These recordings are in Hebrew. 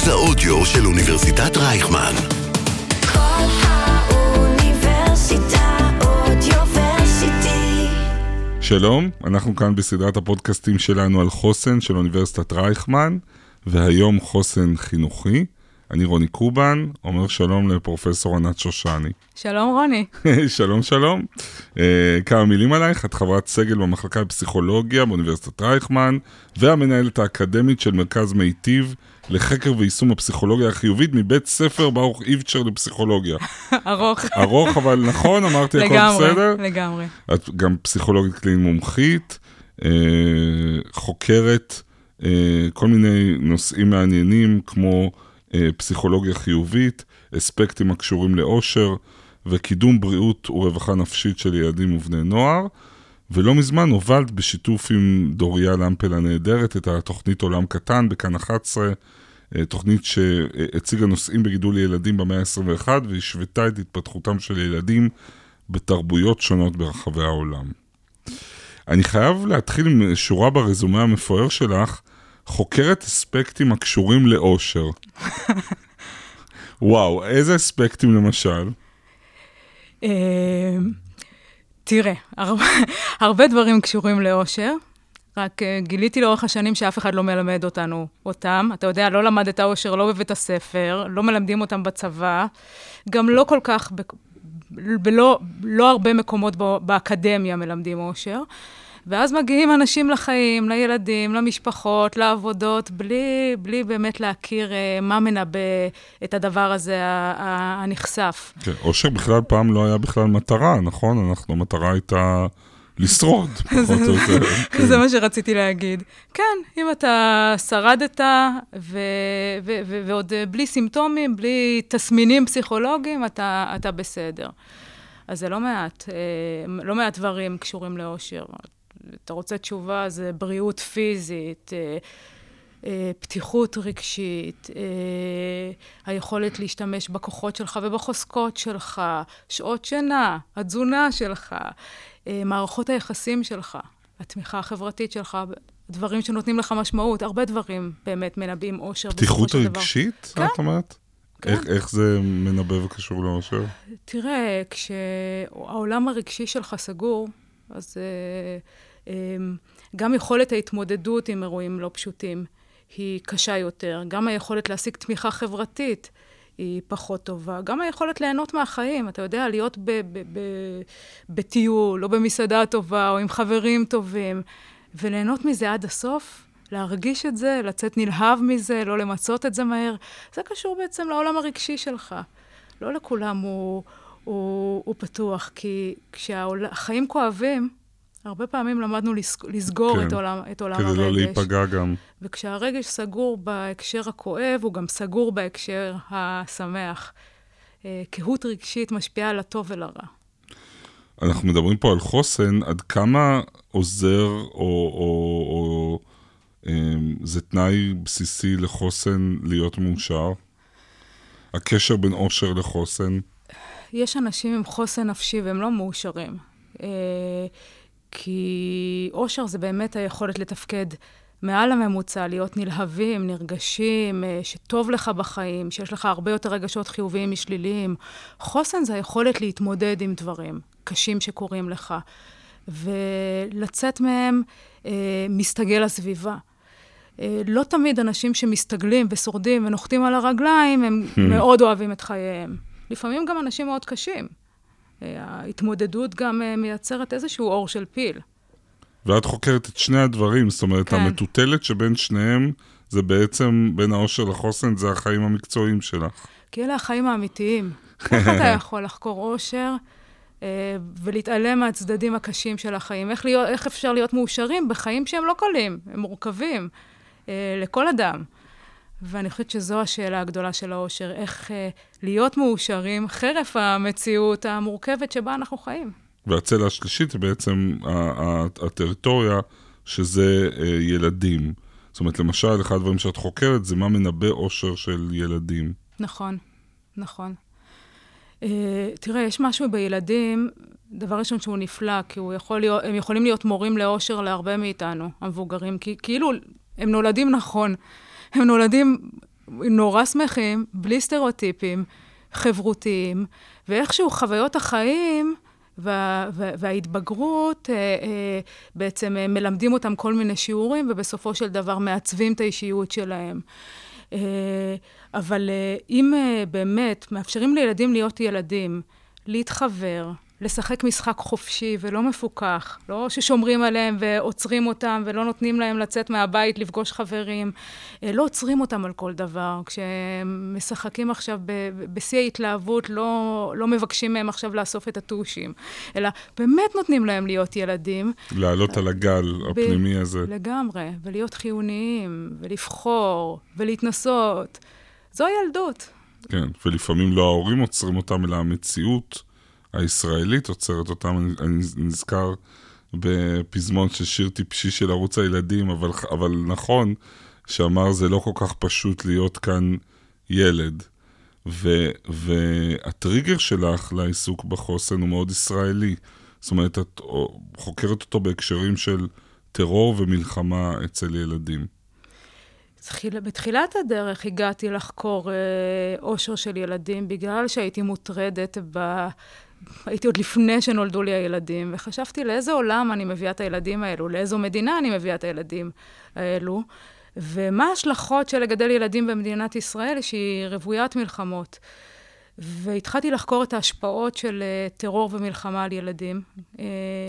מרכז האודיו של אוניברסיטת רייכמן. כל האוניברסיטה אודיוורסיטי. שלום, אנחנו כאן בסדרת הפודקאסטים שלנו על חוסן של אוניברסיטת רייכמן, והיום חוסן חינוכי. אני רוני קובן, אומר שלום לפרופסור ענת שושני. שלום רוני. שלום שלום. Uh, כמה מילים עלייך, את חברת סגל במחלקה לפסיכולוגיה באוניברסיטת רייכמן, והמנהלת האקדמית של מרכז מיטיב לחקר ויישום הפסיכולוגיה החיובית מבית ספר ברוך איבצ'ר לפסיכולוגיה. ארוך. ארוך, אבל נכון, אמרתי הכל לגמרי, בסדר? לגמרי. את גם פסיכולוגית קלינית מומחית, אה, חוקרת אה, כל מיני נושאים מעניינים כמו פסיכולוגיה חיובית, אספקטים הקשורים לאושר וקידום בריאות ורווחה נפשית של ילדים ובני נוער. ולא מזמן הובלת בשיתוף עם דוריה למפל הנהדרת את התוכנית עולם קטן בכאן 11, אה, תוכנית שהציגה נושאים בגידול ילדים במאה ה-21 והשוותה את התפתחותם של ילדים בתרבויות שונות ברחבי העולם. אני חייב להתחיל עם שורה ברזומה המפואר שלך, חוקרת אספקטים הקשורים לאושר. וואו, איזה אספקטים למשל? אה, תראה, הרבה, דברים קשורים לאושר, רק אה, גיליתי לאורך השנים שאף אחד לא מלמד אותנו אותם. אתה יודע, לא למדת אושר לא בבית הספר, לא מלמדים אותם בצבא, גם לא כל כך, ב, בלא לא הרבה מקומות באקדמיה מלמדים אושר. ואז מגיעים אנשים לחיים, לילדים, למשפחות, לעבודות, בלי, בלי באמת להכיר אה, מה מנבא את הדבר הזה ה- ה- הנכסף. כן, אושר בכלל פעם לא היה בכלל מטרה, נכון? אנחנו, המטרה הייתה לשרוד, פחות או יותר. כן. זה מה שרציתי להגיד. כן, אם אתה שרדת ועוד אה, בלי סימפטומים, בלי תסמינים פסיכולוגיים, אתה, אתה בסדר. אז זה לא מעט, אה, לא מעט דברים קשורים לאושר. אתה רוצה תשובה, זה בריאות פיזית, אה, אה, פתיחות רגשית, אה, היכולת להשתמש בכוחות שלך ובחוזקות שלך, שעות שינה, התזונה שלך, מערכות היחסים שלך, התמיכה החברתית שלך, דברים שנותנים לך משמעות, הרבה דברים באמת מנבאים אושר פתיחות. רגשית, כן. את אומרת? כן. איך, איך זה מנבא וקשור לאושר? תראה, כשהעולם הרגשי שלך סגור, אז אה, גם יכולת ההתמודדות עם אירועים לא פשוטים היא קשה יותר. גם היכולת להשיג תמיכה חברתית היא פחות טובה. גם היכולת ליהנות מהחיים, אתה יודע, להיות ב- ב- ב- בטיול, או במסעדה טובה, או עם חברים טובים, וליהנות מזה עד הסוף, להרגיש את זה, לצאת נלהב מזה, לא למצות את זה מהר, זה קשור בעצם לעולם הרגשי שלך. לא לכולם הוא, הוא, הוא פתוח, כי כשהחיים כואבים, הרבה פעמים למדנו לסג, לסגור כן, את עולם, את עולם כדי הרגש. לא להיפגע גם. וכשהרגש סגור בהקשר הכואב, הוא גם סגור בהקשר השמח. אה, קהות רגשית משפיעה על הטוב ולרע. אנחנו מדברים פה על חוסן, עד כמה עוזר או, או, או אמ, זה תנאי בסיסי לחוסן להיות מאושר? הקשר בין אושר לחוסן? יש אנשים עם חוסן נפשי והם לא מאושרים. כי אושר זה באמת היכולת לתפקד מעל הממוצע, להיות נלהבים, נרגשים, אה, שטוב לך בחיים, שיש לך הרבה יותר רגשות חיוביים משליליים. חוסן זה היכולת להתמודד עם דברים קשים שקורים לך, ולצאת מהם אה, מסתגל לסביבה. אה, לא תמיד אנשים שמסתגלים ושורדים ונוחתים על הרגליים, הם מאוד אוהבים את חייהם. לפעמים גם אנשים מאוד קשים. ההתמודדות גם אה, מייצרת איזשהו אור של פיל. ואת חוקרת את שני הדברים, זאת אומרת, כן. המטוטלת שבין שניהם, זה בעצם, בין האושר לחוסן, זה החיים המקצועיים שלך. כי אלה החיים האמיתיים. איך אתה יכול לחקור אושר אה, ולהתעלם מהצדדים הקשים של החיים? איך, להיות, איך אפשר להיות מאושרים בחיים שהם לא קלים, הם מורכבים אה, לכל אדם? ואני חושבת שזו השאלה הגדולה של האושר, איך אה, להיות מאושרים חרף המציאות המורכבת שבה אנחנו חיים. והצלע השלישית היא בעצם הטריטוריה, שזה אה, ילדים. זאת אומרת, למשל, אחד הדברים שאת חוקרת זה מה מנבא אושר של ילדים. נכון, נכון. Uh, תראה, יש משהו בילדים, דבר ראשון שהוא נפלא, כי הוא יכול להיות, הם יכולים להיות מורים לאושר להרבה מאיתנו, המבוגרים, כי כאילו הם נולדים נכון. הם נולדים נורא שמחים, בלי סטריאוטיפים, חברותיים, ואיכשהו חוויות החיים וה, וה, וההתבגרות אה, אה, בעצם אה, מלמדים אותם כל מיני שיעורים, ובסופו של דבר מעצבים את האישיות שלהם. אה, אבל אה, אם אה, באמת מאפשרים לילדים להיות ילדים, להתחבר, לשחק משחק חופשי ולא מפוקח, לא ששומרים עליהם ועוצרים אותם ולא נותנים להם לצאת מהבית לפגוש חברים, אה, לא עוצרים אותם על כל דבר. כשהם משחקים עכשיו בשיא ההתלהבות, לא, לא מבקשים מהם עכשיו לאסוף את הטושים, אלא באמת נותנים להם להיות ילדים. לעלות על הגל הפנימי הזה. לגמרי, ולהיות חיוניים, ולבחור, ולהתנסות. זו ילדות. כן, ולפעמים לא ההורים עוצרים אותם, אלא המציאות. הישראלית עוצרת אותם. אני, אני נזכר בפזמון של שיר טיפשי של ערוץ הילדים, אבל, אבל נכון, שאמר זה לא כל כך פשוט להיות כאן ילד. ו, והטריגר שלך לעיסוק בחוסן הוא מאוד ישראלי. זאת אומרת, את חוקרת אותו בהקשרים של טרור ומלחמה אצל ילדים. בתחילת הדרך הגעתי לחקור אה, אושר של ילדים בגלל שהייתי מוטרדת ב... הייתי עוד לפני שנולדו לי הילדים, וחשבתי לאיזה עולם אני מביאה את הילדים האלו, לאיזו מדינה אני מביאה את הילדים האלו, ומה ההשלכות של לגדל ילדים במדינת ישראל, שהיא רוויית מלחמות. והתחלתי לחקור את ההשפעות של uh, טרור ומלחמה על ילדים. אה,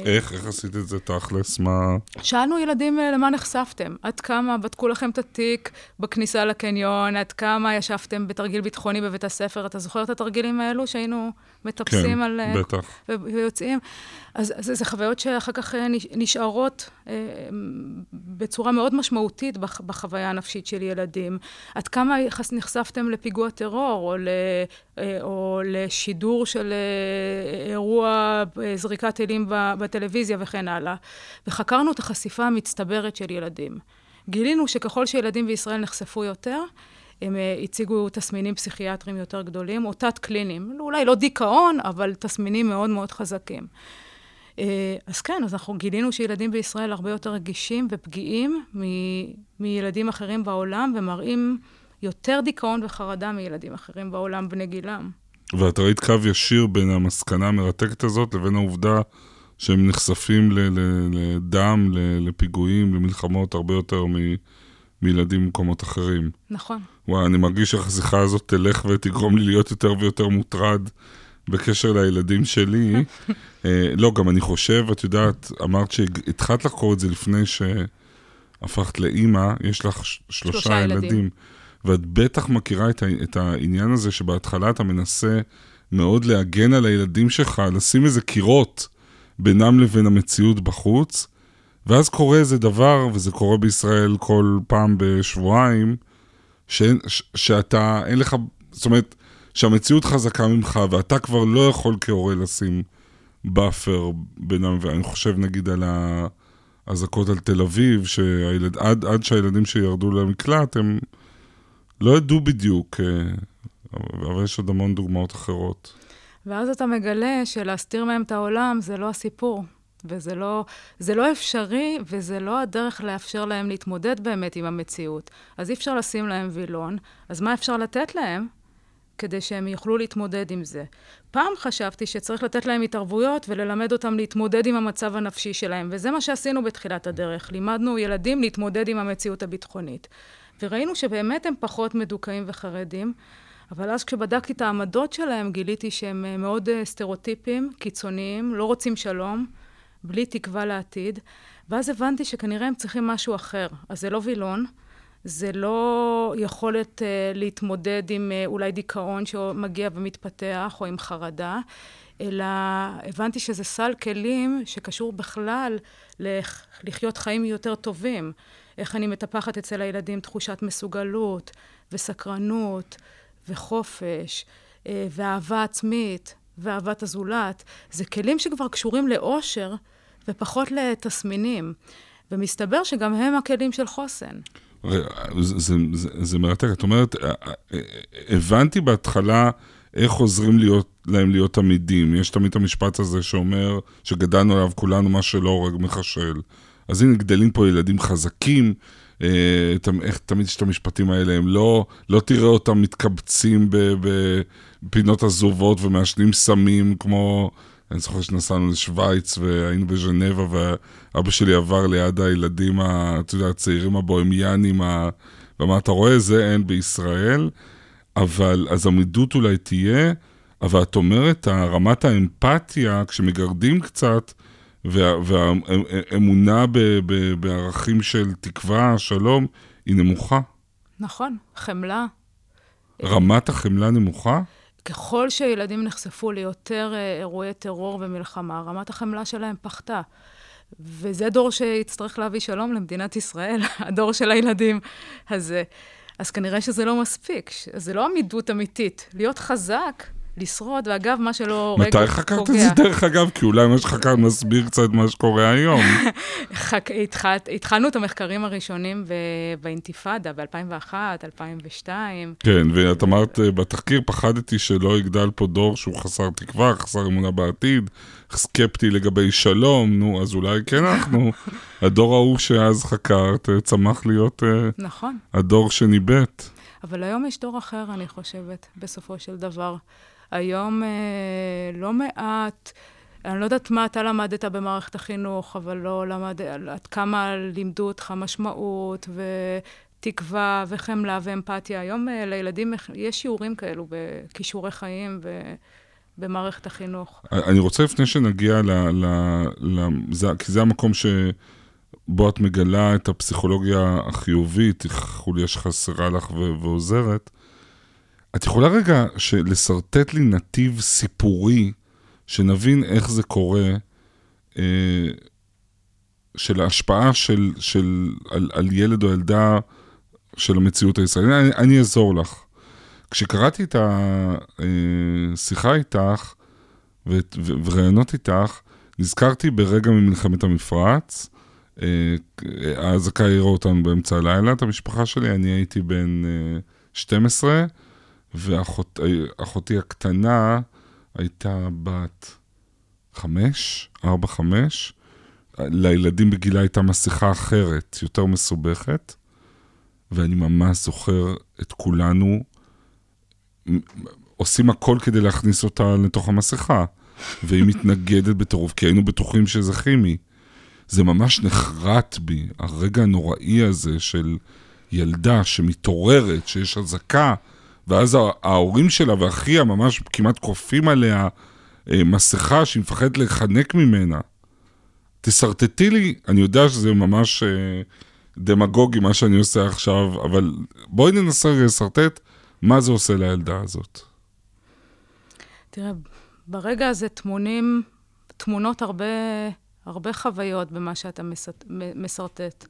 איך? איך עשית את זה תכלס? מה... שאלנו ילדים uh, למה נחשפתם. עד כמה בדקו לכם את התיק בכניסה לקניון, עד כמה ישבתם בתרגיל ביטחוני בבית הספר. אתה זוכר את התרגילים האלו שהיינו מטפסים כן, על... כן, בטח. ויוצאים? אז, אז זה חוויות שאחר כך נשארות אה, בצורה מאוד משמעותית בח, בחוויה הנפשית של ילדים. עד כמה נחשפתם לפיגוע טרור, או, ל, אה, או לשידור של אה, אירוע זריקת טילים בטלוויזיה וכן הלאה. וחקרנו את החשיפה המצטברת של ילדים. גילינו שככל שילדים בישראל נחשפו יותר, הם הציגו תסמינים פסיכיאטריים יותר גדולים, או תת-קליניים. אולי לא דיכאון, אבל תסמינים מאוד מאוד חזקים. אה, אז כן, אז אנחנו גילינו שילדים בישראל הרבה יותר רגישים ופגיעים מ- מילדים אחרים בעולם, ומראים יותר דיכאון וחרדה מילדים אחרים בעולם בני גילם. ואת ראית קו ישיר בין המסקנה המרתקת הזאת לבין העובדה שהם נחשפים ל- ל- לדם, ל- לפיגועים, למלחמות הרבה יותר מ- מילדים במקומות אחרים. נכון. וואי, אני מרגיש השיחה הזאת תלך ותגרום לי להיות יותר ויותר מוטרד בקשר לילדים שלי. אה, לא, גם אני חושב, את יודעת, אמרת שהתחלת לחקור את זה לפני שהפכת לאימא, יש לך שלושה, שלושה ילדים. ילדים. ואת בטח מכירה את, את העניין הזה שבהתחלה אתה מנסה מאוד להגן על הילדים שלך, לשים איזה קירות בינם לבין המציאות בחוץ, ואז קורה איזה דבר, וזה קורה בישראל כל פעם בשבועיים, ש, ש, שאתה, אין לך, זאת אומרת, שהמציאות חזקה ממך, ואתה כבר לא יכול כהורה לשים buffer בינם, ואני חושב נגיד על האזעקות על תל אביב, שהילד, עד, עד שהילדים שירדו למקלט, הם לא ידעו בדיוק, אה, אבל יש עוד המון דוגמאות אחרות. ואז אתה מגלה שלהסתיר מהם את העולם זה לא הסיפור. וזה לא, לא אפשרי, וזה לא הדרך לאפשר להם להתמודד באמת עם המציאות. אז אי אפשר לשים להם וילון, אז מה אפשר לתת להם? כדי שהם יוכלו להתמודד עם זה. פעם חשבתי שצריך לתת להם התערבויות וללמד אותם להתמודד עם המצב הנפשי שלהם, וזה מה שעשינו בתחילת הדרך. לימדנו ילדים להתמודד עם המציאות הביטחונית. וראינו שבאמת הם פחות מדוכאים וחרדים, אבל אז כשבדקתי את העמדות שלהם, גיליתי שהם אה, מאוד אה, סטריאוטיפיים, קיצוניים, לא רוצים שלום, בלי תקווה לעתיד, ואז הבנתי שכנראה הם צריכים משהו אחר. אז זה לא וילון, זה לא יכולת uh, להתמודד עם uh, אולי דיכאון שמגיע ומתפתח, או עם חרדה, אלא הבנתי שזה סל כלים שקשור בכלל לח... לחיות חיים יותר טובים. איך אני מטפחת אצל הילדים תחושת מסוגלות, וסקרנות, וחופש, uh, ואהבה עצמית, ואהבת הזולת. זה כלים שכבר קשורים לאושר, ופחות לתסמינים. ומסתבר שגם הם הכלים של חוסן. זה, זה, זה, זה מרתק. את אומרת, אה, אה, הבנתי בהתחלה איך עוזרים להיות, להם להיות עמידים. יש תמיד את המשפט הזה שאומר, שגדלנו עליו כולנו, מה שלא הורג מחשל. אז הנה גדלים פה ילדים חזקים, אה, איך תמיד יש את המשפטים האלה, הם לא, לא תראה אותם מתקבצים בפינות עזובות ומעשנים סמים כמו... אני זוכר שנסענו לשוויץ והיינו בז'נבה ואבא שלי עבר ליד הילדים, אתה יודע, הצעירים הבוהמיאנים, ה- ומה אתה רואה? זה אין בישראל, אבל אז עמידות אולי תהיה, אבל את אומרת, רמת האמפתיה, כשמגרדים קצת, והאמונה בערכים של תקווה, שלום, היא נמוכה. נכון, חמלה. רמת החמלה נמוכה? ככל שילדים נחשפו ליותר אה, אירועי טרור ומלחמה, רמת החמלה שלהם פחתה. וזה דור שיצטרך להביא שלום למדינת ישראל, הדור של הילדים הזה. אז כנראה שזה לא מספיק, זה לא עמידות אמיתית. להיות חזק, לשרוד, ואגב, מה שלא רגע פוגע. מתי חקרת את זה דרך אגב? כי אולי מה שחקרת מסביר קצת מה שקורה היום. חק... התחלנו את המחקרים הראשונים ב... באינתיפאדה, ב-2001, 2002. כן, ואת אמרת בתחקיר, פחדתי שלא יגדל פה דור שהוא חסר תקווה, חסר אמונה בעתיד, סקפטי לגבי שלום, נו, אז אולי כן אנחנו, הדור ההוא שאז חקרת, צמח להיות נכון. הדור שניבט. אבל היום יש דור אחר, אני חושבת, בסופו של דבר. היום אה, לא מעט, אני לא יודעת מה אתה למדת במערכת החינוך, אבל לא למד, עד כמה לימדו אותך משמעות ותקווה וחמלה ואמפתיה. היום אה, לילדים יש שיעורים כאלו בכישורי חיים ו... במערכת החינוך. אני רוצה לפני שנגיע ל... ל, ל זה, כי זה המקום שבו את מגלה את הפסיכולוגיה החיובית, חוליה שחסרה לך ו- ועוזרת. את יכולה רגע לשרטט לי נתיב סיפורי, שנבין איך זה קורה, אה, של ההשפעה של, של, על, על ילד או ילדה של המציאות הישראלית. אני, אני אעזור לך. כשקראתי את השיחה איתך וראיונות איתך, נזכרתי ברגע ממלחמת המפרץ. האזעקה העירה אותנו באמצע הלילה, את המשפחה שלי, אני הייתי בן 12, ואחותי הקטנה הייתה בת 5, 4-5. לילדים בגילה הייתה מסכה אחרת, יותר מסובכת, ואני ממש זוכר את כולנו עושים הכל כדי להכניס אותה לתוך המסכה, והיא מתנגדת בטירוף, כי היינו בטוחים שזה כימי. זה ממש נחרט בי, הרגע הנוראי הזה של ילדה שמתעוררת, שיש אזעקה, ואז ההורים שלה ואחיה ממש כמעט כופים עליה אה, מסכה שהיא מפחדת לחנק ממנה. תשרטטי לי, אני יודע שזה ממש אה, דמגוגי מה שאני עושה עכשיו, אבל בואי ננסה לשרטט מה זה עושה לילדה הזאת. תראה, ברגע הזה טמונים, תמונות הרבה, הרבה חוויות במה שאתה מסרטט.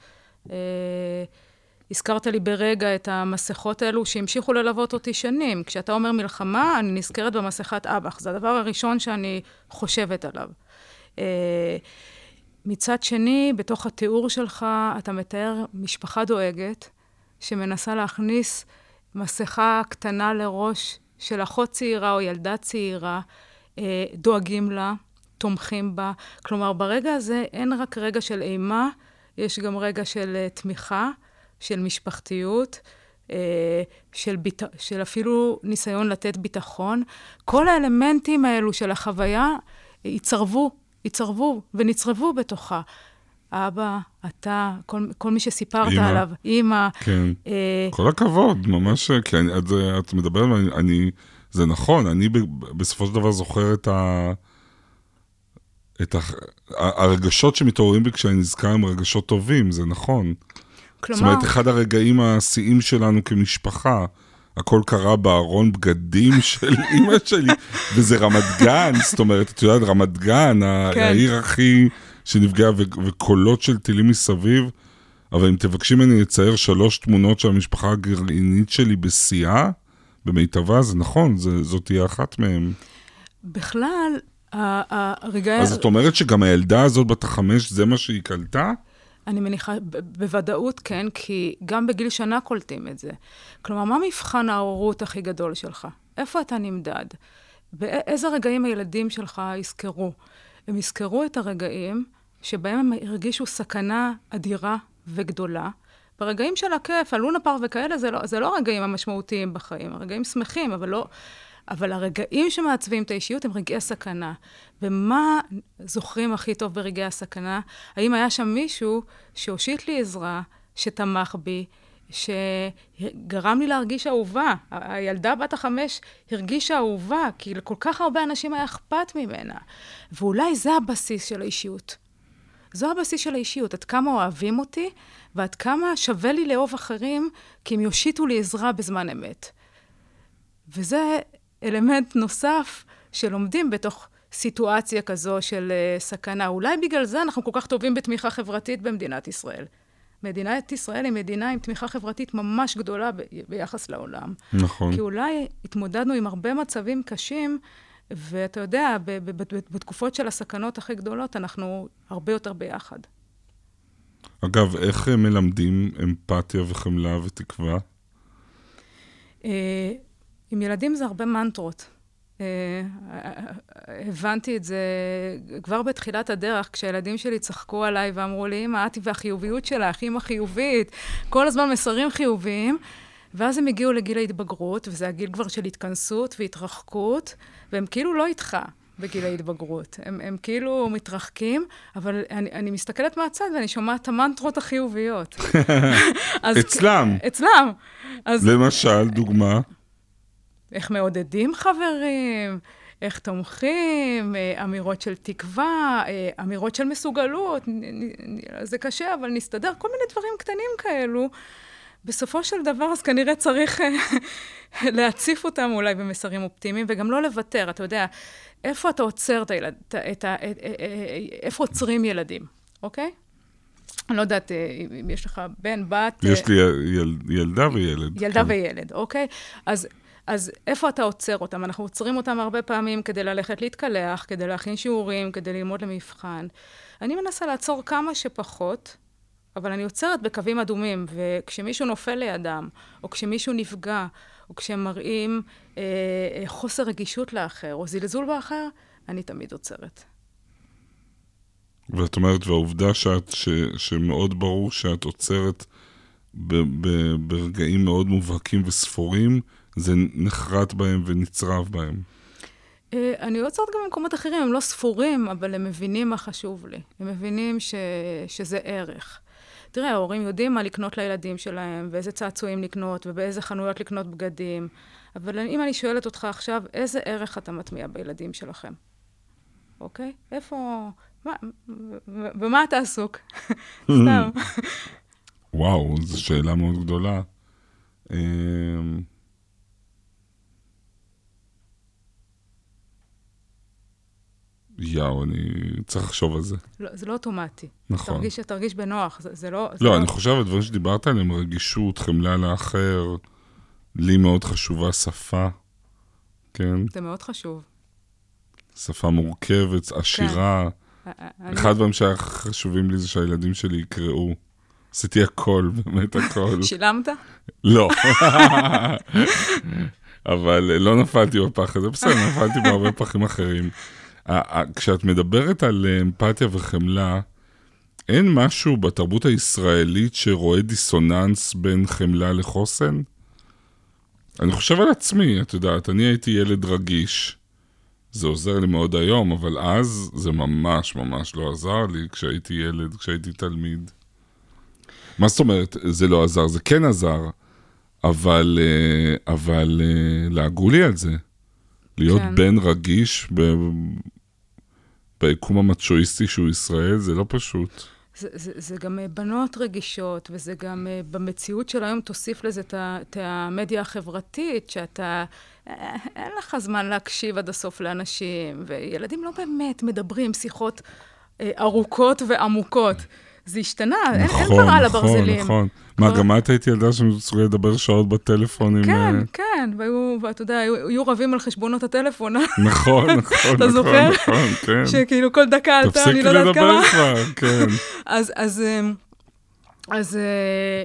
הזכרת לי ברגע את המסכות האלו שהמשיכו ללוות אותי שנים. כשאתה אומר מלחמה, אני נזכרת במסכת אב"ח. זה הדבר הראשון שאני חושבת עליו. אה, מצד שני, בתוך התיאור שלך, אתה מתאר משפחה דואגת, שמנסה להכניס מסכה קטנה לראש של אחות צעירה או ילדה צעירה, אה, דואגים לה, תומכים בה. כלומר, ברגע הזה אין רק רגע של אימה, יש גם רגע של אה, תמיכה, של משפחתיות, אה, של, ביט... של אפילו ניסיון לתת ביטחון. כל האלמנטים האלו של החוויה יצרבו, יצרבו ונצרבו בתוכה. אבא, אתה, כל, כל מי שסיפרת אימא, עליו, אימא. כן, אה, כל הכבוד, ממש, כי אני, את, את מדברת, אני, אני, זה נכון, אני ב, בסופו של דבר זוכר את, ה, את ה, הרגשות שמתעוררים בי כשאני נזכר הם רגשות טובים, זה נכון. כלומר... זאת אומרת, אחד הרגעים השיאים שלנו כמשפחה, הכל קרה בארון בגדים של אימא שלי, וזה רמת גן, זאת אומרת, את יודעת, רמת גן, כן. העיר הכי... שנפגעה וקולות של טילים מסביב, אבל אם תבקשי ממני לצייר שלוש תמונות של המשפחה הגרעינית שלי בשיאה, במיטבה, זה נכון, זה, זאת תהיה אחת מהן. בכלל, הרגע... אז את אומרת שגם הילדה הזאת בת החמש, זה מה שהיא קלטה? אני מניחה, בוודאות כן, כי גם בגיל שנה קולטים את זה. כלומר, מה מבחן ההורות הכי גדול שלך? איפה אתה נמדד? באיזה רגעים הילדים שלך יזכרו? הם יזכרו את הרגעים שבהם הם הרגישו סכנה אדירה וגדולה, ברגעים של הכיף, הלונה פארק וכאלה, זה לא, זה לא הרגעים המשמעותיים בחיים, הרגעים שמחים, אבל לא... אבל הרגעים שמעצבים את האישיות הם רגעי סכנה. ומה זוכרים הכי טוב ברגעי הסכנה? האם היה שם מישהו שהושיט לי עזרה, שתמך בי, שגרם לי להרגיש אהובה. הילדה בת החמש הרגישה אהובה, כי לכל כך הרבה אנשים היה אכפת ממנה. ואולי זה הבסיס של האישיות. זו הבסיס של האישיות, עד כמה אוהבים אותי, ועד כמה שווה לי לאהוב אחרים, כי הם יושיטו לי עזרה בזמן אמת. וזה אלמנט נוסף שלומדים בתוך סיטואציה כזו של uh, סכנה. אולי בגלל זה אנחנו כל כך טובים בתמיכה חברתית במדינת ישראל. מדינת ישראל היא מדינה עם תמיכה חברתית ממש גדולה ב- ביחס לעולם. נכון. כי אולי התמודדנו עם הרבה מצבים קשים, ואתה יודע, ב- ב- ב- בתקופות של הסכנות הכי גדולות, אנחנו הרבה יותר ביחד. אגב, איך הם מלמדים אמפתיה וחמלה ותקווה? עם ילדים זה הרבה מנטרות. אה, הבנתי את זה כבר בתחילת הדרך, כשהילדים שלי צחקו עליי ואמרו לי, אמא, את והחיוביות שלך, אמא חיובית, כל הזמן מסרים חיוביים. ואז הם הגיעו לגיל ההתבגרות, וזה הגיל כבר של התכנסות והתרחקות, והם כאילו לא איתך בגיל ההתבגרות. הם, הם כאילו מתרחקים, אבל אני, אני מסתכלת מהצד ואני שומעת את המנטרות החיוביות. אז- אצלם. אצלם. אז למשל, דוגמה, איך מעודדים חברים, איך תומכים, אה, אמירות של תקווה, אה, אמירות של מסוגלות, זה קשה, אבל נסתדר, כל מיני דברים קטנים כאלו. בסופו של דבר, אז כנראה צריך אה, להציף אותם אולי במסרים אופטימיים, וגם לא לוותר. אתה יודע, איפה אתה עוצר את הילד, את, ה- את, ה- את, איפה עוצרים ילדים, אוקיי? אני לא יודעת אם יש לך בן, בת... יש לי יל, ילדה וילד. ילדה כן. וילד, אוקיי? אז, אז איפה אתה עוצר אותם? אנחנו עוצרים אותם הרבה פעמים כדי ללכת להתקלח, כדי להכין שיעורים, כדי ללמוד למבחן. אני מנסה לעצור כמה שפחות, אבל אני עוצרת בקווים אדומים, וכשמישהו נופל לידם, או כשמישהו נפגע, או כשהם מראים אה, אה, חוסר רגישות לאחר, או זלזול באחר, אני תמיד עוצרת. ואת אומרת, והעובדה שאת, ש, שמאוד ברור שאת עוצרת ב, ב, ברגעים מאוד מובהקים וספורים, זה נחרט בהם ונצרב בהם. אה, אני עוצרת גם במקומות אחרים, הם לא ספורים, אבל הם מבינים מה חשוב לי. הם מבינים ש... שזה ערך. תראה, ההורים יודעים מה לקנות לילדים שלהם, ואיזה צעצועים לקנות, ובאיזה חנויות לקנות בגדים. אבל אם אני שואלת אותך עכשיו, איזה ערך אתה מטמיע בילדים שלכם? אוקיי? איפה... מה... במה אתה עסוק? סתם. וואו, זו שאלה מאוד גדולה. יאו, אני צריך לחשוב על זה. לא, זה לא אוטומטי. נכון. תרגיש, תרגיש בנוח, זה, זה לא... זה לא, אני חושב על דברים שדיברת עליהם, רגישות, חמלה לאחר, לי מאוד חשובה שפה, כן? זה מאוד חשוב. שפה מורכבת, עשירה. אני- אחד הדברים שהיה חשובים לי זה שהילדים שלי יקראו. עשיתי הכל, באמת הכל. שילמת? לא. אבל לא נפלתי בפח הזה, בסדר, נפלתי בהרבה פחים אחרים. כשאת מדברת על אה, אמפתיה וחמלה, אין משהו בתרבות הישראלית שרואה דיסוננס בין חמלה לחוסן? אני חושב על עצמי, את יודעת, אני הייתי ילד רגיש. זה עוזר לי מאוד היום, אבל אז זה ממש ממש לא עזר לי כשהייתי ילד, כשהייתי תלמיד. מה זאת אומרת, זה לא עזר? זה כן עזר, אבל, אה, אבל אה, לעגו לי על זה. להיות כן. בן רגיש. ביקום המצ'ואיסטי שהוא ישראל, זה לא פשוט. זה, זה, זה גם אה, בנות רגישות, וזה גם אה, במציאות של היום תוסיף לזה את המדיה החברתית, שאתה, אה, אין לך זמן להקשיב עד הסוף לאנשים, וילדים לא באמת מדברים שיחות ארוכות ועמוקות. זה השתנה, אין, אין נכון, על נכון, הברזלים. נכון. מה, כבר- גם את היית ילדה שמסוגלת לדבר שעות בטלפון עם... כן, אה, כן, והיו, ואתה יודע, היו, היו רבים על חשבונות הטלפון, נכון, נכון, אתה נכון, זוכר? נכון, כן. שכאילו כל דקה עלתה, תפסיקי אני לא יודעת לדבר כמה. כבר, כן. אז, אז, אמ, אז, אה,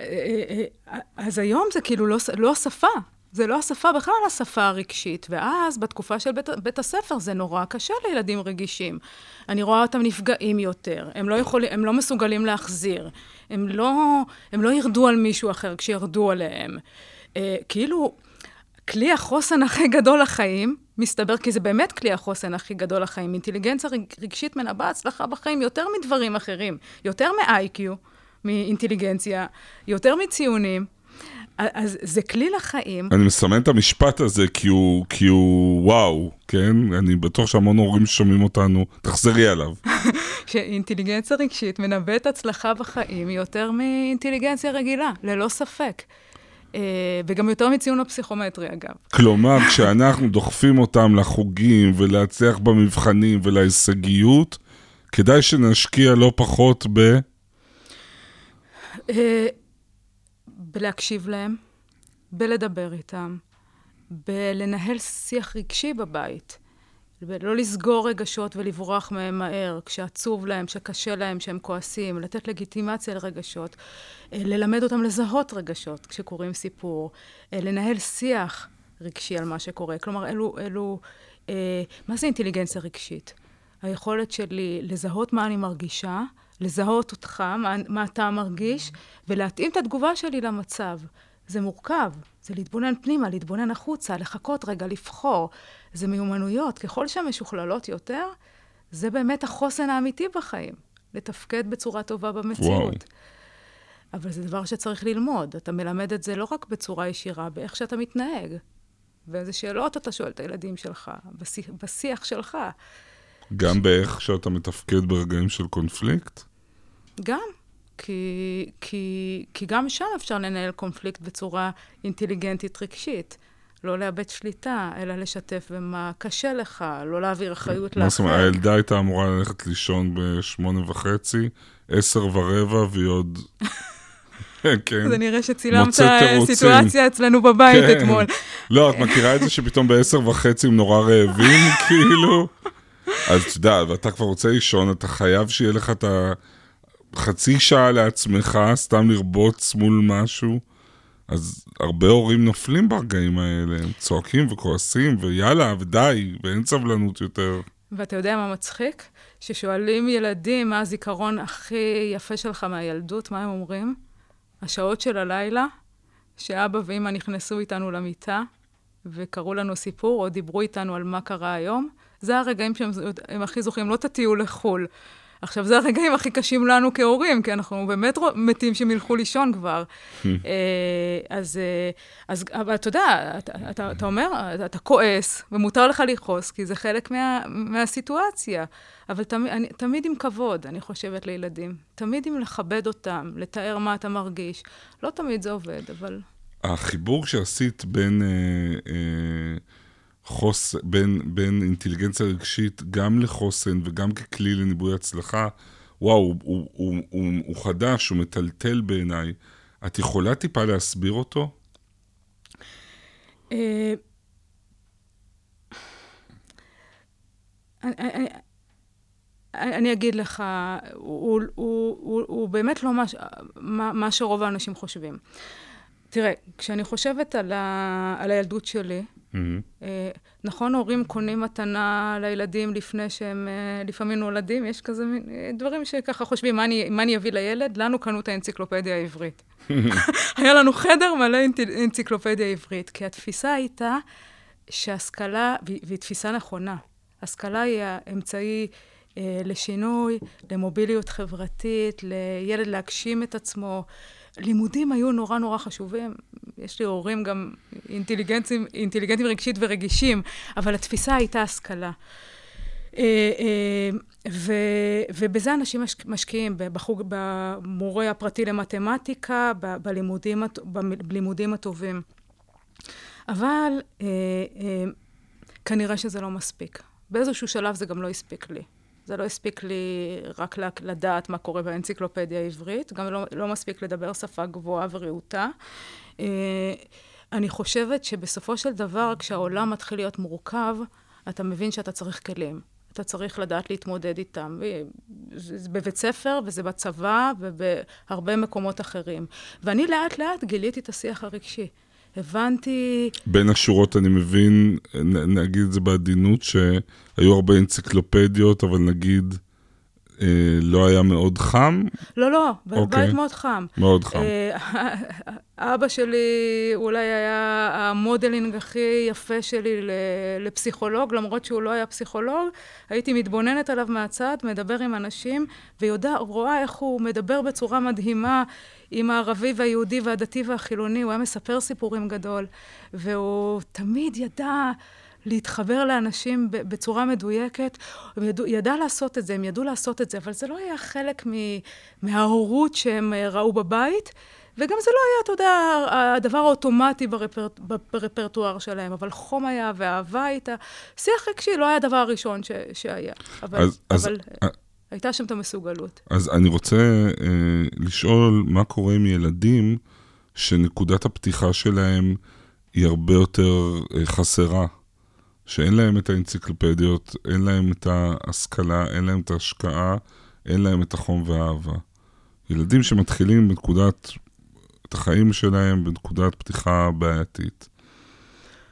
אה, אה, אז היום זה כאילו לא, לא השפה. זה לא השפה, בכלל השפה הרגשית. ואז, בתקופה של בית, בית הספר, זה נורא קשה לילדים רגישים. אני רואה אותם נפגעים יותר, הם לא, יכולים, הם לא מסוגלים להחזיר, הם לא, הם לא ירדו על מישהו אחר כשירדו עליהם. אה, כאילו, כלי החוסן הכי גדול לחיים, מסתבר, כי זה באמת כלי החוסן הכי גדול לחיים. אינטליגנציה רגשית מנבאה הצלחה בחיים יותר מדברים אחרים, יותר מ-IQ, מאינטליגנציה, יותר מציונים. אז זה כלי לחיים. אני מסמן את המשפט הזה כי הוא, כי הוא וואו, כן? אני בטוח שהמון הורים שומעים אותנו, תחזרי עליו. שאינטליגנציה רגשית מנבאת הצלחה בחיים יותר מאינטליגנציה רגילה, ללא ספק. אה, וגם יותר מציון הפסיכומטרי, אגב. כלומר, כשאנחנו דוחפים אותם לחוגים ולהצליח במבחנים ולהישגיות, כדאי שנשקיע לא פחות ב... בלהקשיב להם, בלדבר איתם, בלנהל שיח רגשי בבית, ולא לסגור רגשות ולברוח מהם מהר, כשעצוב להם, כשקשה להם, שהם כועסים, לתת לגיטימציה לרגשות, אה, ללמד אותם לזהות רגשות כשקוראים סיפור, אה, לנהל שיח רגשי על מה שקורה. כלומר, אלו, אלו, אה, מה זה אינטליגנציה רגשית? היכולת שלי לזהות מה אני מרגישה, לזהות אותך, מה, מה אתה מרגיש, ולהתאים את התגובה שלי למצב. זה מורכב, זה להתבונן פנימה, להתבונן החוצה, לחכות רגע, לבחור. זה מיומנויות. ככל שהן משוכללות יותר, זה באמת החוסן האמיתי בחיים, לתפקד בצורה טובה במציאות. וואו. אבל זה דבר שצריך ללמוד. אתה מלמד את זה לא רק בצורה ישירה, באיך שאתה מתנהג. ואיזה שאלות אתה שואל את הילדים שלך, בשיח, בשיח שלך. גם ש... באיך שאתה מתפקד ברגעים של קונפליקט? גם. כי, כי, כי גם שם אפשר לנהל קונפליקט בצורה אינטליגנטית רגשית. לא לאבד שליטה, אלא לשתף במה קשה לך, לא להעביר אחריות לאחר. מה זאת אומרת, הילדה הייתה אמורה ללכת לישון בשמונה וחצי, עשר ורבע, והיא עוד... כן. זה נראה שצילמת סיטואציה אצלנו בבית כן. אתמול. לא, את מכירה את זה שפתאום בעשר וחצי הם נורא רעבים, כאילו? אז אתה יודע, ואתה כבר רוצה לישון, אתה חייב שיהיה לך את החצי שעה לעצמך, סתם לרבוץ מול משהו. אז הרבה הורים נופלים ברגעים האלה, הם צועקים וכועסים, ויאללה, ודי, ואין סבלנות יותר. ואתה יודע מה מצחיק? ששואלים ילדים מה הזיכרון הכי יפה שלך מהילדות, מה הם אומרים? השעות של הלילה, שאבא ואמא נכנסו איתנו למיטה, וקראו לנו סיפור, או דיברו איתנו על מה קרה היום, זה הרגעים שהם הכי זוכרים, לא את הטיול לחו"ל. עכשיו, זה הרגעים הכי קשים לנו כהורים, כי אנחנו באמת מתים שהם ילכו לישון כבר. אה, אז, אה, אז, אבל אתה יודע, אתה, אתה, אתה אומר, אתה כועס, ומותר לך לכעוס, כי זה חלק מה, מהסיטואציה. אבל תמ, אני, תמיד עם כבוד, אני חושבת, לילדים. תמיד עם לכבד אותם, לתאר מה אתה מרגיש. לא תמיד זה עובד, אבל... החיבור שעשית בין... אה, אה... חוס... בין, בין אינטליגנציה רגשית גם לחוסן וגם ככלי לניבוי הצלחה, וואו, הוא, הוא, הוא, הוא, הוא חדש, הוא מטלטל בעיניי. את יכולה טיפה להסביר אותו? אה, אני אגיד לך, הוא, באמת לא מה, שרוב האנשים חושבים. תראה, כשאני חושבת על הילדות שלי, Mm-hmm. נכון, הורים קונים מתנה לילדים לפני שהם אה, לפעמים נולדים, יש כזה אה, דברים שככה חושבים, מה אני, מה אני אביא לילד? לנו קנו את האנציקלופדיה העברית. היה לנו חדר מלא אנציקלופדיה עברית, כי התפיסה הייתה שהשכלה, והיא תפיסה נכונה, השכלה היא האמצעי אה, לשינוי, למוביליות חברתית, לילד להגשים את עצמו. לימודים היו נורא נורא חשובים. יש לי הורים גם אינטליגנטים, אינטליגנטים רגשית ורגישים, אבל התפיסה הייתה השכלה. אה, אה, ו, ובזה אנשים משקיעים, בחוג, במורה הפרטי למתמטיקה, בלימודים, בלימודים הטובים. אבל אה, כנראה שזה לא מספיק. באיזשהו שלב זה גם לא הספיק לי. זה לא הספיק לי רק לדעת מה קורה באנציקלופדיה העברית, גם לא, לא מספיק לדבר שפה גבוהה ורהוטה. אה, אני חושבת שבסופו של דבר, כשהעולם מתחיל להיות מורכב, אתה מבין שאתה צריך כלים. אתה צריך לדעת להתמודד איתם. זה בבית ספר, וזה בצבא, ובהרבה מקומות אחרים. ואני לאט לאט גיליתי את השיח הרגשי. הבנתי, בין השורות אני מבין, נגיד את זה בעדינות, שהיו הרבה אנציקלופדיות, אבל נגיד אה, לא היה מאוד חם, לא, לא, אוקיי. בבית מאוד חם. מאוד חם. אה, אבא שלי אולי היה המודלינג הכי יפה שלי לפסיכולוג, למרות שהוא לא היה פסיכולוג. הייתי מתבוננת עליו מהצד, מדבר עם אנשים, ויודע, רואה איך הוא מדבר בצורה מדהימה עם הערבי והיהודי והדתי והחילוני. הוא היה מספר סיפורים גדול, והוא תמיד ידע... להתחבר לאנשים בצורה מדויקת. הם ידעו, ידע לעשות את זה, הם ידעו לעשות את זה, אבל זה לא היה חלק מ- מההורות שהם אה, ראו בבית, וגם זה לא היה, אתה יודע, הדבר האוטומטי ברפר, ברפרטואר שלהם, אבל חום היה ואהבה הייתה. שיח רגשי לא היה הדבר הראשון ש, שהיה, אבל, אז- אז- אבל אה, הייתה שם את המסוגלות. אז אני רוצה אה, לשאול מה קורה עם ילדים שנקודת הפתיחה שלהם היא הרבה יותר אה, חסרה. שאין להם את האנציקלופדיות, אין להם את ההשכלה, אין להם את ההשקעה, אין להם את החום והאהבה. ילדים שמתחילים בנקודת, את החיים שלהם בנקודת פתיחה בעייתית.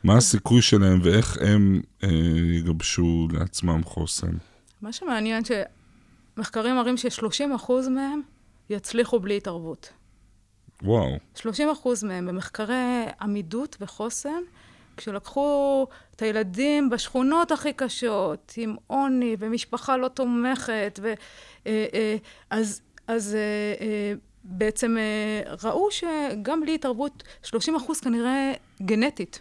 מה הסיכוי שלהם ואיך הם אה, יגבשו לעצמם חוסן? מה שמעניין שמחקרים מראים ש-30% מהם יצליחו בלי התערבות. וואו. 30 אחוז מהם במחקרי עמידות וחוסן, כשלקחו את הילדים בשכונות הכי קשות, עם עוני ומשפחה לא תומכת, ו, אה, אה, אז, אז אה, בעצם ראו שגם בלי התערבות, 30 אחוז כנראה גנטית.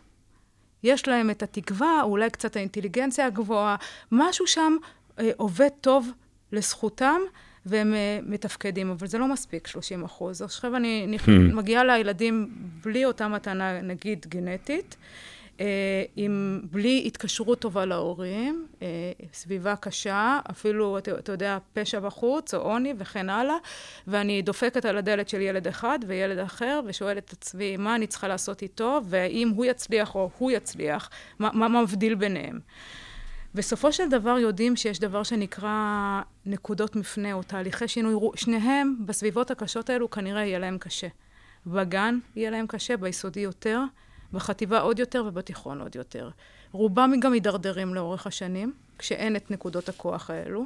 יש להם את התקווה, אולי קצת האינטליגנציה הגבוהה, משהו שם עובד טוב לזכותם, והם מתפקדים, אבל זה לא מספיק, 30 אחוז. עכשיו אני נכ... מגיעה לילדים בלי אותה מתנה, נגיד, גנטית, עם, בלי התקשרות טובה להורים, אה, סביבה קשה, אפילו, אתה, אתה יודע, פשע בחוץ, או עוני וכן הלאה, ואני דופקת על הדלת של ילד אחד וילד אחר, ושואלת את עצמי, מה אני צריכה לעשות איתו, והאם הוא יצליח או הוא יצליח, מה, מה מבדיל ביניהם. בסופו של דבר יודעים שיש דבר שנקרא נקודות מפנה או תהליכי שינוי. שניהם בסביבות הקשות האלו כנראה יהיה להם קשה. בגן יהיה להם קשה, ביסודי יותר, בחטיבה עוד יותר ובתיכון עוד יותר. רובם גם מידרדרים לאורך השנים, כשאין את נקודות הכוח האלו.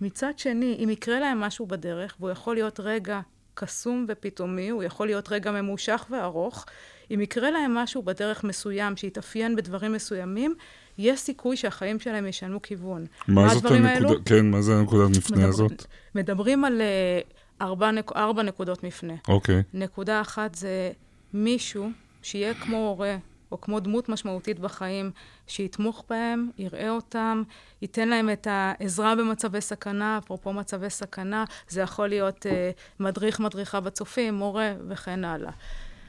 מצד שני, אם יקרה להם משהו בדרך, והוא יכול להיות רגע קסום ופתאומי, הוא יכול להיות רגע ממושך וארוך, אם יקרה להם משהו בדרך מסוים שיתאפיין בדברים מסוימים, יש סיכוי שהחיים שלהם ישנו כיוון. מה זאת הדברים האלו? הנקודה, כן, מה זה הנקודת מפנה מדבר- הזאת? מדברים על אה, ארבע, נק... ארבע נקודות מפנה. אוקיי. נקודה אחת זה מישהו שיהיה כמו הורה, או כמו דמות משמעותית בחיים, שיתמוך בהם, יראה אותם, ייתן להם את העזרה במצבי סכנה, אפרופו מצבי סכנה, זה יכול להיות אה, מדריך, מדריכה בצופים, מורה וכן הלאה.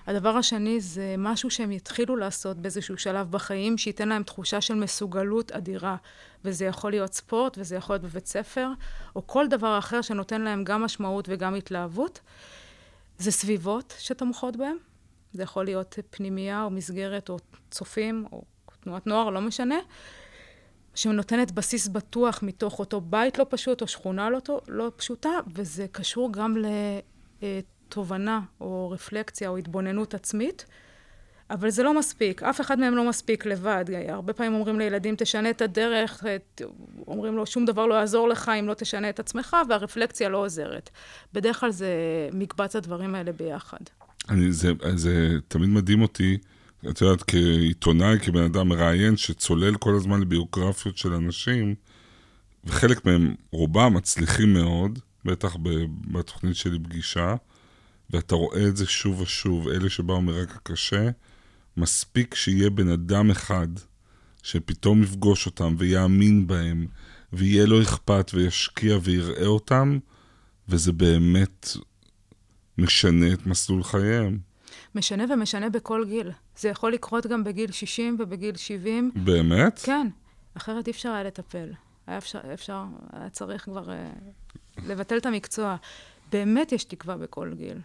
הדבר השני זה משהו שהם יתחילו לעשות באיזשהו שלב בחיים, שייתן להם תחושה של מסוגלות אדירה. וזה יכול להיות ספורט, וזה יכול להיות בבית ספר, או כל דבר אחר שנותן להם גם משמעות וגם התלהבות. זה סביבות שתומכות בהם. זה יכול להיות פנימייה או מסגרת או צופים או תנועת נוער, לא משנה. שנותנת בסיס בטוח מתוך אותו בית לא פשוט או שכונה לא, לא פשוטה, וזה קשור גם לתובנה או רפלקציה או התבוננות עצמית. אבל זה לא מספיק, אף אחד מהם לא מספיק לבד. הרבה פעמים אומרים לילדים, תשנה את הדרך, את- אומרים לו, שום דבר לא יעזור לך אם לא תשנה את עצמך, והרפלקציה לא עוזרת. בדרך כלל זה מקבץ הדברים האלה ביחד. אני, זה, זה תמיד מדהים אותי, את יודעת, כעיתונאי, כבן אדם מראיין, שצולל כל הזמן לביוגרפיות של אנשים, וחלק מהם, רובם מצליחים מאוד, בטח בתוכנית שלי פגישה, ואתה רואה את זה שוב ושוב, אלה שבאו מרקע קשה, מספיק שיהיה בן אדם אחד שפתאום יפגוש אותם ויאמין בהם, ויהיה לו אכפת וישקיע ויראה אותם, וזה באמת משנה את מסלול חייהם. משנה ומשנה בכל גיל. זה יכול לקרות גם בגיל 60 ובגיל 70. באמת? כן, אחרת אי אפשר היה לטפל. היה אפשר, אפשר היה צריך כבר uh, לבטל את המקצוע. באמת יש תקווה בכל גיל.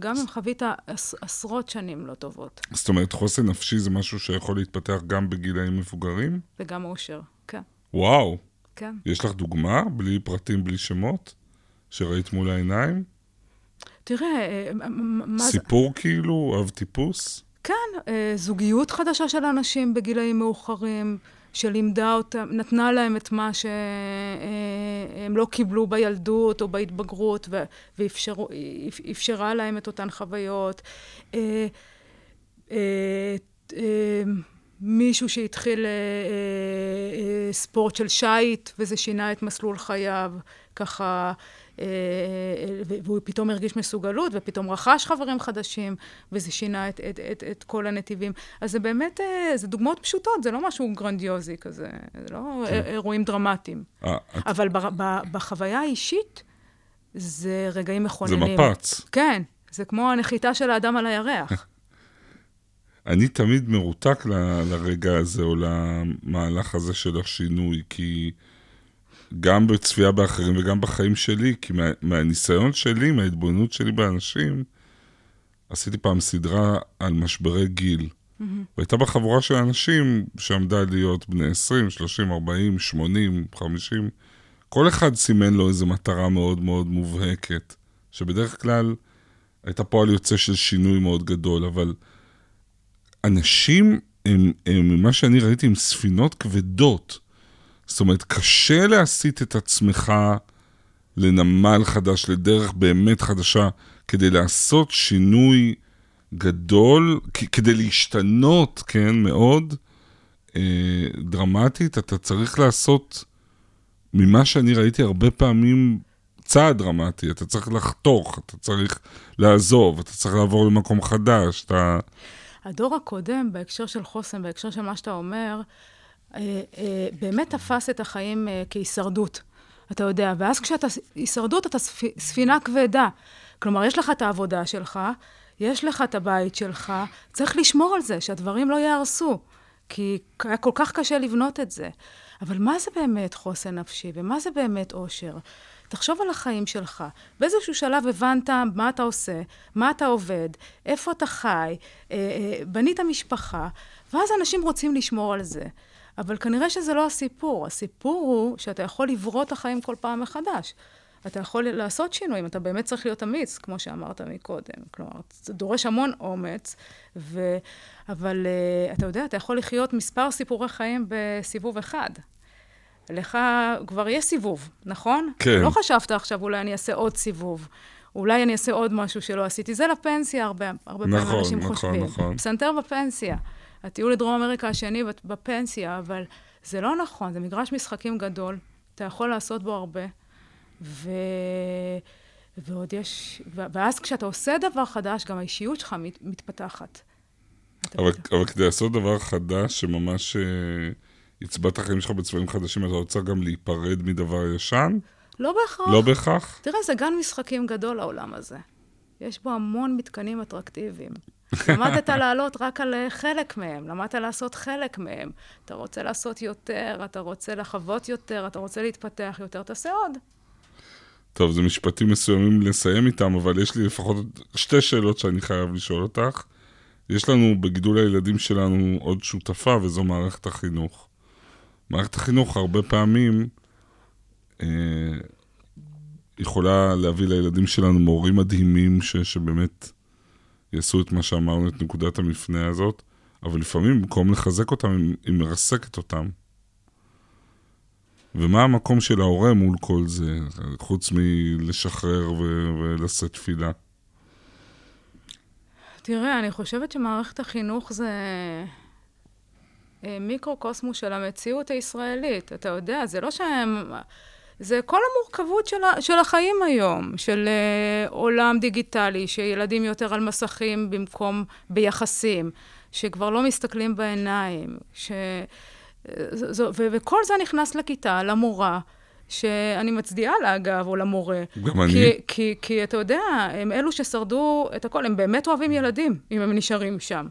גם אם חווית עש, עשרות שנים לא טובות, זאת אומרת, חוסן נפשי זה משהו שיכול להתפתח גם בגילאים מבוגרים? וגם אושר. כן, וואו, כן. יש לך דוגמה, בלי פרטים, בלי שמות, שראית מול העיניים? תראה, אה, מ- מה זה... סיפור כאילו, אב טיפוס? כן, אה, זוגיות חדשה של אנשים בגילאים מאוחרים, שלימדה אותם, נתנה להם את מה שהם לא קיבלו בילדות או בהתבגרות, ואפשרה להם את אותן חוויות. אה, אה, אה, מישהו שהתחיל אה, אה, ספורט של שיט, וזה שינה את מסלול חייו, ככה, אה, והוא פתאום הרגיש מסוגלות, ופתאום רכש חברים חדשים, וזה שינה את, את, את, את כל הנתיבים. אז זה באמת, זה דוגמאות פשוטות, זה לא משהו גרנדיוזי כזה, זה לא כן. אירועים דרמטיים. אה, אבל את... ב, ב, בחוויה האישית, זה רגעים מכוננים. זה מפץ. כן, זה כמו הנחיתה של האדם על הירח. אני תמיד מרותק ל, לרגע הזה, או למהלך הזה של השינוי, כי גם בצפייה באחרים וגם בחיים שלי, כי מה, מהניסיון שלי, מההתבוננות שלי באנשים, עשיתי פעם סדרה על משברי גיל. Mm-hmm. והייתה בה חבורה של אנשים שעמדה להיות בני 20, 30, 40, 80, 50. כל אחד סימן לו איזו מטרה מאוד מאוד מובהקת, שבדרך כלל הייתה פועל יוצא של שינוי מאוד גדול, אבל אנשים, הם, הם, ממה שאני ראיתי, הם ספינות כבדות. זאת אומרת, קשה להסיט את עצמך לנמל חדש, לדרך באמת חדשה, כדי לעשות שינוי גדול, כדי להשתנות, כן, מאוד אה, דרמטית, אתה צריך לעשות, ממה שאני ראיתי הרבה פעמים, צעד דרמטי, אתה צריך לחתוך, אתה צריך לעזוב, אתה צריך לעבור למקום חדש, אתה... הדור הקודם, בהקשר של חוסן, בהקשר של מה שאתה אומר, באמת תפס את החיים אה, כהישרדות, אתה יודע, ואז כשאתה הישרדות, אתה ספינה כבדה. כלומר, יש לך את העבודה שלך, יש לך את הבית שלך, צריך לשמור על זה, שהדברים לא ייהרסו, כי היה כל כך קשה לבנות את זה. אבל מה זה באמת חוסן נפשי, ומה זה באמת אושר? תחשוב על החיים שלך. באיזשהו שלב הבנת מה אתה עושה, מה אתה עובד, איפה אתה חי, אה, אה, בנית משפחה, ואז אנשים רוצים לשמור על זה. אבל כנראה שזה לא הסיפור. הסיפור הוא שאתה יכול לברוא את החיים כל פעם מחדש. אתה יכול לעשות שינויים, אתה באמת צריך להיות אמיץ, כמו שאמרת מקודם. כלומר, זה דורש המון אומץ, ו... אבל uh, אתה יודע, אתה יכול לחיות מספר סיפורי חיים בסיבוב אחד. לך כבר יש סיבוב, נכון? כן. לא חשבת עכשיו, אולי אני אעשה עוד סיבוב. אולי אני אעשה עוד משהו שלא עשיתי. זה לפנסיה, הרבה, הרבה נכון, פעמים אנשים נכון, חושבים. נכון, נכון. פסנתר בפנסיה. הטיול לדרום אמריקה השני בפנסיה, אבל זה לא נכון, זה מגרש משחקים גדול, אתה יכול לעשות בו הרבה, ו... ועוד יש... ואז כשאתה עושה דבר חדש, גם האישיות שלך מת, מתפתחת. אבל, אבל כדי לעשות דבר חדש שממש uh, יצבע את החיים שלך בצבעים חדשים, אתה רוצה גם להיפרד מדבר ישן? לא בהכרח. לא בהכרח? תראה, זה גן משחקים גדול, העולם הזה. יש בו המון מתקנים אטרקטיביים. למדת לעלות רק על אה, חלק מהם, למדת לעשות חלק מהם. אתה רוצה לעשות יותר, אתה רוצה לחוות יותר, אתה רוצה להתפתח יותר, תעשה עוד. טוב, זה משפטים מסוימים לסיים איתם, אבל יש לי לפחות שתי שאלות שאני חייב לשאול אותך. יש לנו בגידול הילדים שלנו עוד שותפה, וזו מערכת החינוך. מערכת החינוך הרבה פעמים אה, יכולה להביא לילדים שלנו מורים מדהימים ש, שבאמת יעשו את מה שאמרנו, את נקודת המפנה הזאת, אבל לפעמים במקום לחזק אותם, היא מרסקת אותם. ומה המקום של ההורה מול כל זה, חוץ מלשחרר ו- ולשאת תפילה? תראה, אני חושבת שמערכת החינוך זה אה, מיקרו-קוסמוס של המציאות הישראלית. אתה יודע, זה לא שהם... זה כל המורכבות של, של החיים היום, של uh, עולם דיגיטלי, שילדים יותר על מסכים במקום ביחסים, שכבר לא מסתכלים בעיניים, ש... זו, ו, וכל זה נכנס לכיתה, למורה. שאני מצדיעה לה, אגב, או למורה. גם כי, אני. כי, כי, כי אתה יודע, הם אלו ששרדו את הכל, הם באמת אוהבים ילדים, אם הם נשארים שם.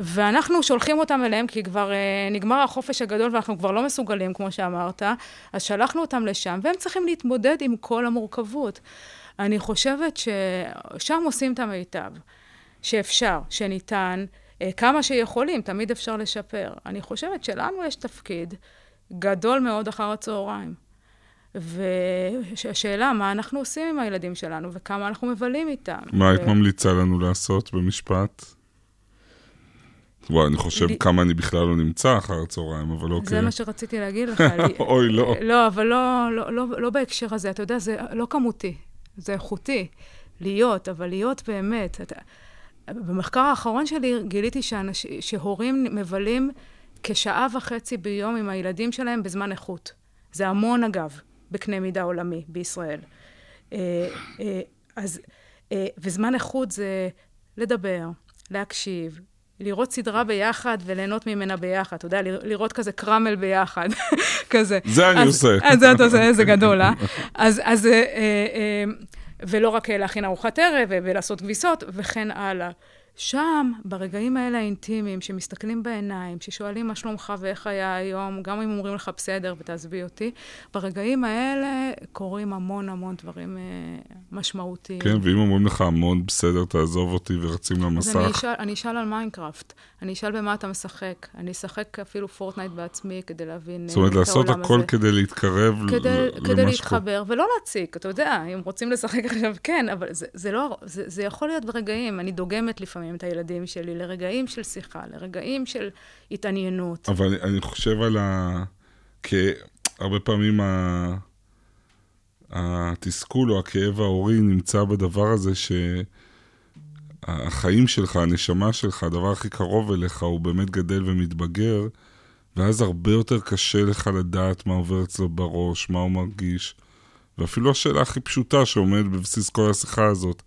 ואנחנו שולחים אותם אליהם, כי כבר uh, נגמר החופש הגדול ואנחנו כבר לא מסוגלים, כמו שאמרת, אז שלחנו אותם לשם, והם צריכים להתמודד עם כל המורכבות. אני חושבת ששם עושים את המיטב, שאפשר, שניתן, uh, כמה שיכולים, תמיד אפשר לשפר. אני חושבת שלנו יש תפקיד גדול מאוד אחר הצהריים. והשאלה, מה אנחנו עושים עם הילדים שלנו וכמה אנחנו מבלים איתם. מה ו... היית ממליצה לנו לעשות במשפט? וואי, אני חושב לי- כמה אני בכלל לא נמצא אחר הצהריים, אבל אוקיי. זה מה שרציתי להגיד לך. לי- אוי, לא. לא, אבל לא, לא, לא, לא בהקשר הזה. אתה יודע, זה לא כמותי, זה איכותי. להיות, אבל להיות באמת. אתה... במחקר האחרון שלי גיליתי שאנש... שהורים מבלים כשעה וחצי ביום עם הילדים שלהם בזמן איכות. זה המון, אגב, בקנה מידה עולמי בישראל. אה, אה, אז, אה, וזמן איכות זה לדבר, להקשיב, לראות סדרה ביחד וליהנות ממנה ביחד. אתה יודע, לראות כזה קרמל ביחד, כזה. זה אני עושה. אז זה אתה עושה, איזה גדול, אה? אז, אז, ולא רק להכין ארוחת ערב ולעשות כביסות, וכן הלאה. שם, ברגעים האלה האינטימיים, שמסתכלים בעיניים, ששואלים מה שלומך ואיך היה היום, גם אם אומרים לך בסדר ותעזבי אותי, ברגעים האלה קורים המון המון דברים אה, משמעותיים. כן, ואם אומרים לך המון בסדר, תעזוב אותי ורצים אז אני למסך. אשאל, אני אשאל על Minecraft, אני אשאל במה אתה משחק, אני אשחק אפילו Fortnite בעצמי כדי להבין זאת אומרת, אה, את לעשות העולם הכל הזה. כדי להתקרב כדי, כדי למה שקורה. להתחבר, ולא להציק, אתה יודע, אם רוצים לשחק עכשיו, כן, אבל זה, זה לא, זה, זה יכול להיות ברגעים, אני דוגמת לפעמים את הילדים שלי לרגעים של שיחה, לרגעים של התעניינות. אבל אני- חושב על ה... כי הרבה פעמים ה... התסכול או הכאב ההורי נמצא בדבר הזה שהחיים שלך, הנשמה שלך, הדבר הכי קרוב אליך, הוא באמת גדל ומתבגר, ואז הרבה יותר קשה לך לדעת מה עובר אצלו בראש, מה הוא מרגיש. ואפילו השאלה הכי פשוטה שעומדת בבסיס כל השיחה הזאת,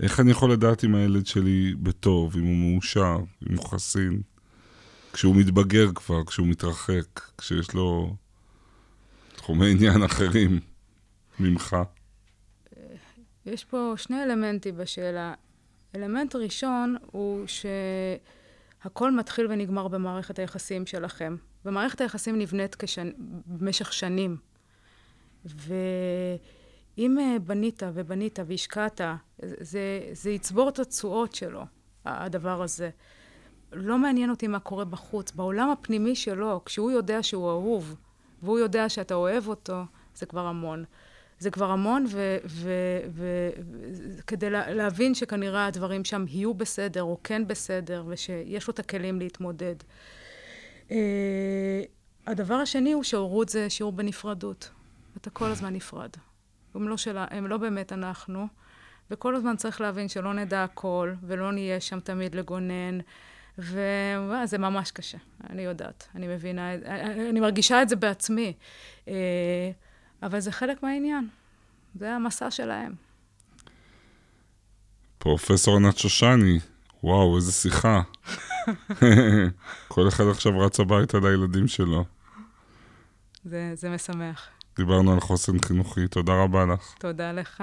איך אני יכול לדעת אם הילד שלי בטוב, אם הוא מאושר, אם הוא חסין? כשהוא מתבגר כבר, כשהוא מתרחק, כשיש לו תחומי עניין אחרים ממך. יש פה שני אלמנטים בשאלה. אלמנט ראשון הוא שהכל מתחיל ונגמר במערכת היחסים שלכם. ומערכת היחסים נבנית כשנ... במשך שנים. ואם אה, בנית ובנית והשקעת, זה, זה יצבור את התשואות שלו, הדבר הזה. לא מעניין אותי מה קורה בחוץ. בעולם הפנימי שלו, כשהוא יודע שהוא אהוב, והוא יודע שאתה אוהב אותו, זה כבר המון. זה כבר המון, וכדי לה, להבין שכנראה הדברים שם יהיו בסדר, או כן בסדר, ושיש לו את הכלים להתמודד. Uh, הדבר השני הוא שהורות זה שיעור בנפרדות. אתה כל הזמן נפרד. הם לא, שלה, הם לא באמת אנחנו, וכל הזמן צריך להבין שלא נדע הכל, ולא נהיה שם תמיד לגונן. וזה ממש קשה, אני יודעת, אני מבינה, אני, אני מרגישה את זה בעצמי. אה, אבל זה חלק מהעניין, זה המסע שלהם. פרופסור ענת שושני, וואו, איזה שיחה. כל אחד עכשיו רץ הביתה לילדים שלו. זה, זה משמח. דיברנו על חוסן חינוכי, תודה רבה לך. תודה לך.